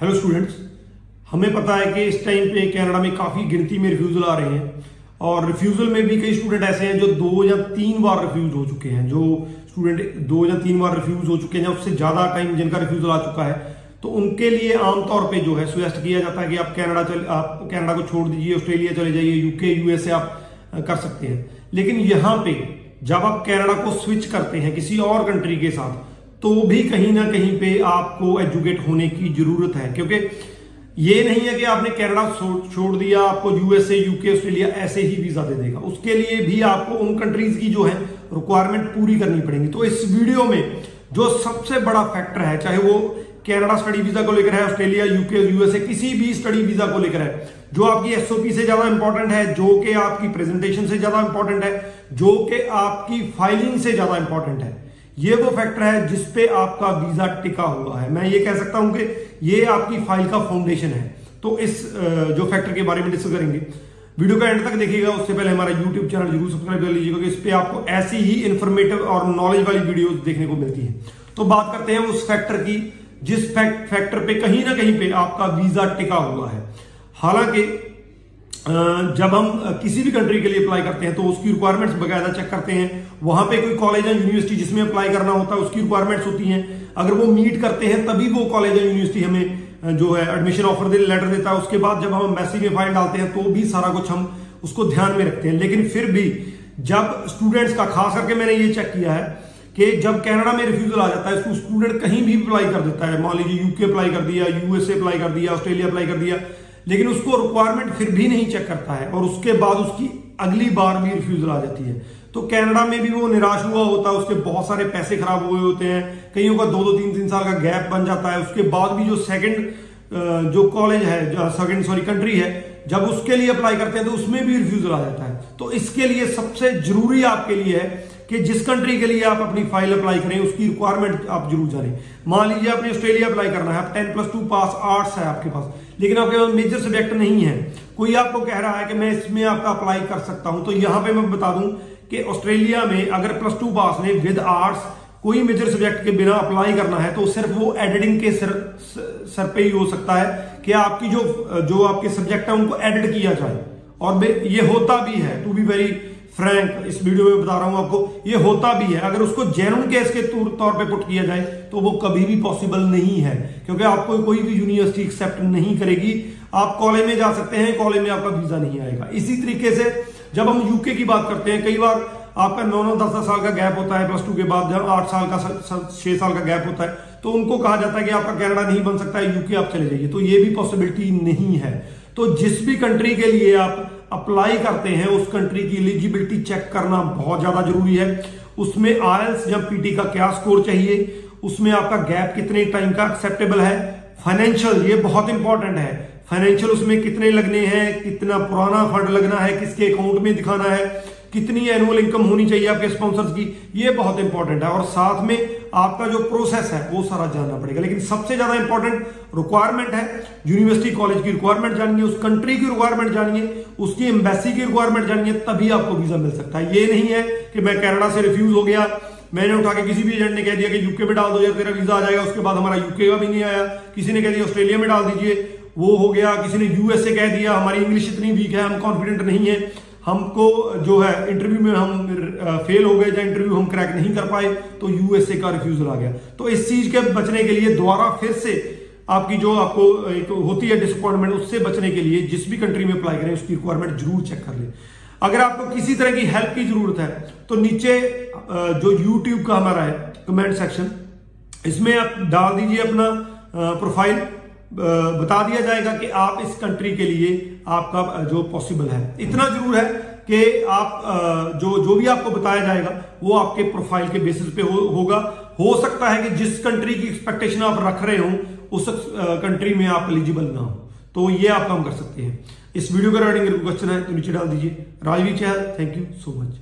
Hello students हमें पता है कि इस टाइम पे कनाडा में काफ़ी गिनती में रिफ्यूजल आ रहे हैं और रिफ्यूजल में भी कई स्टूडेंट ऐसे हैं जो दो या तीन बार रिफ्यूज हो चुके हैं। जो स्टूडेंट दो या तीन बार रिफ्यूज हो चुके हैं या उससे ज़्यादा टाइम जिनका रिफ्यूजल आ चुका है तो उनके लिए आमतौर पर जो है सुजेस्ट किया जाता है कि आप कैनेडा चले, आप कैनेडा को छोड़ दीजिए ऑस्ट्रेलिया चले जाइए यूके यूएसए आप कर सकते हैं। लेकिन यहाँ पे जब आप कैनेडा को स्विच करते हैं किसी और कंट्री के साथ तो भी कहीं ना कहीं पे आपको एजुकेट होने की ज़रूरत है। क्योंकि ये नहीं है कि आपने कनाडा छोड़ दिया, आपको यूएसए यूके ऑस्ट्रेलिया ऐसे ही वीज़ा दे देगा। उसके लिए भी आपको उन कंट्रीज़ की जो है रिक्वायरमेंट पूरी करनी पड़ेगी। तो इस वीडियो में जो सबसे बड़ा फैक्टर है, चाहे वो कनाडा स्टडी वीज़ा को लेकर है ऑस्ट्रेलिया यूके यूएसए किसी भी स्टडी वीज़ा को लेकर है, जो आपकी एसओपी से ज़्यादा इंपॉर्टेंट है, जो कि आपकी प्रेजेंटेशन से ज़्यादा इंपॉर्टेंट है, जो कि आपकी फाइलिंग से ज़्यादा इंपॉर्टेंट है ये वो फैक्टर है जिसपे आपका वीज़ा टिका हुआ है। मैं ये कह सकता हूँ कि ये आपकी फ़ाइल का फाउंडेशन है। तो इस जो फैक्टर के बारे में डिस्कस करेंगे वीडियो का एंड तक देखिएगा। उससे पहले हमारा यूट्यूब चैनल ज़रूर सब्सक्राइब कर लीजिएगा इस पर आपको ऐसी ही इंफॉर्मेटिव और नॉलेज वाली वीडियो देखने को मिलती है। तो बात करते हैं उस फैक्टर की, जिस फैक्टर पे कहीं ना कहीं पे आपका वीज़ा टिका हुआ है। हालाँकि जब हम किसी भी कंट्री के लिए अप्लाई करते हैं तो उसकी रिक्वायरमेंट्स बकायदा चेक करते हैं। वहाँ पे कोई कॉलेज या यूनिवर्सिटी जिसमें अप्लाई करना होता है, उसकी रिक्वायरमेंट्स होती हैं। अगर वो मीट करते हैं, तभी वो कॉलेज या यूनिवर्सिटी हमें जो है एडमिशन ऑफ़र दे लेटर देता है। उसके बाद जब हम एम्बेसी में फ़ाइल डालते हैं तो भी सारा कुछ हम उसको ध्यान में रखते हैं। लेकिन फिर भी, जब स्टूडेंट्स का, खास करके मैंने ये चेक किया है कि जब कनाडा में रिफ्यूजल आ जाता है स्टूडेंट कहीं भी अप्लाई कर देता है। मान लीजिए यूके अप्लाई कर दिया यूएसए अप्लाई कर दिया ऑस्ट्रेलिया अप्लाई कर दिया। लेकिन उसको रिक्वायरमेंट फिर भी नहीं चेक करता है और उसके बाद उसकी अगली बार भी रिफ्यूजल आ जाती है। तो कनाडा में भी वो निराश हुआ होता है, उसके बहुत सारे पैसे खराब हुए होते हैं, कईयों का दो दो तीन तीन साल का गैप बन जाता है। उसके बाद भी जो सेकंड जो कॉलेज है सेकंड सॉरी कंट्री है, जब उसके लिए अप्लाई करते हैं तो उसमें भी रिफ्यूजल आ जाता है। तो इसके लिए सबसे ज़रूरी आपके लिए है कि जिस कंट्री के लिए आप अपनी फ़ाइल अप्लाई करें, उसकी रिक्वायरमेंट आप ज़रूर जानें। मान लीजिए आपने ऑस्ट्रेलिया अप्लाई करना है, आप ten plus two pass arts है आपके पास, लेकिन आपके पास मेजर सब्जेक्ट नहीं है। कोई आपको कह रहा है कि मैं इसमें आपका अप्लाई कर सकता हूँ तो यहाँ पे मैं बता दूँ कि ऑस्ट्रेलिया में अगर प्लस टू पास ने विद आर्ट्स कोई मेजर सब्जेक्ट के बिना अप्लाई करना है तो सिर्फ़ वो एडिटिंग के सर सर पे ही हो सकता है कि आपकी जो जो आपके सब्जेक्ट है, उनको एडिट किया जाए। और ये होता भी है टू बी वेरी फ्रैंक, इस वीडियो में बता रहा हूँ आपको, ये होता भी है। अगर उसको जेनुन केस के तौर पे पुट किया जाए तो वो कभी भी पॉसिबल नहीं है, क्योंकि आपको कोई भी यूनिवर्सिटी एक्सेप्ट नहीं करेगी। आप कॉलेज में जा सकते हैं कॉलेज में आपका वीज़ा नहीं आएगा। इसी तरीके से, जब हम यूके की बात करते हैं, कई बार आपका नौ नौ दस दस साल का गैप होता है प्लस टू के बाद जब आठ साल का छह साल का गैप होता है तो उनको कहा जाता है कि आपका कनाडा नहीं बन सकता है यूके आप चले जाइए। तो ये भी पॉसिबिलिटी नहीं है। तो जिस भी कंट्री के लिए आप अप्लाई करते हैं उस कंट्री की एलिजिबिलिटी चेक करना बहुत ज़्यादा ज़रूरी है। उसमें आयल्स या पीटी का क्या स्कोर चाहिए? उसमें आपका गैप कितने टाइम का एक्सेप्टेबल है? फाइनेंशियल ये बहुत इंपॉर्टेंट है। फाइनेंशियल उसमें कितने लगने हैं? कितना पुराना फंड लगना है? किसके अकाउंट में दिखाना है? कितनी एनुअल इनकम होनी चाहिए आपके स्पॉन्सर्स की, ये बहुत इंपॉर्टेंट है। और साथ में आपका जो प्रोसेस है, वो सारा जानना पड़ेगा। लेकिन सबसे ज़्यादा इंपॉर्टेंट रिक्वायरमेंट है। यूनिवर्सिटी कॉलेज की रिक्वायरमेंट जानिए, उस कंट्री की रिक्वायरमेंट जानिए, उसकी एम्बेसी की रिक्वायरमेंट जानिए, तभी आपको वीज़ा मिल सकता है। ये नहीं है कि मैं कनाडा से रिफ्यूज हो गया, मैंने उठा के किसी भी एजेंट ने कह दिया कि यूके में डाल दो, यार तेरा वीज़ा आ जाएगा, उसके बाद हमारा यूके का भी नहीं आया। किसी ने कह दिया ऑस्ट्रेलिया में डाल दीजिए, वो हो गया। किसी ने यूएसए कह दिया, हमारी इंग्लिश इतनी वीक है, हम कॉन्फिडेंट नहीं है। हमको जो है इंटरव्यू में हम फेल हो गए या इंटरव्यू हम क्रैक नहीं कर पाए तो यूएसए का रिफ्यूजल आ गया। तो इस चीज़ के बचने के लिए दोबारा फिर से आपकी जो आपको एक होती है डिसअपॉइंटमेंट उससे बचने के लिए जिस भी कंट्री में अप्लाई करें, उसकी रिक्वायरमेंट ज़रूर चेक कर ले। अगर आपको किसी तरह की हेल्प की ज़रूरत है तो नीचे जो यूट्यूब का हमारा है कमेंट सेक्शन इसमें आप डाल दीजिए अपना प्रोफ़ाइल बता दिया जाएगा कि आप इस कंट्री के लिए आपका जो पॉसिबल है। इतना ज़रूर है कि आप जो जो भी आपको बताया जाएगा वो आपके प्रोफ़ाइल के बेसिस पे हो, होगा। हो सकता है कि जिस कंट्री की एक्सपेक्टेशन आप रख रहे हो उस कंट्री में आप एलिजिबल ना हो। तो ये आप काम कर सकते हैं। इस वीडियो के रिगार्डिंग क्वेश्चन है तो नीचे डाल दीजिए। Rajveer Chahal thank you so much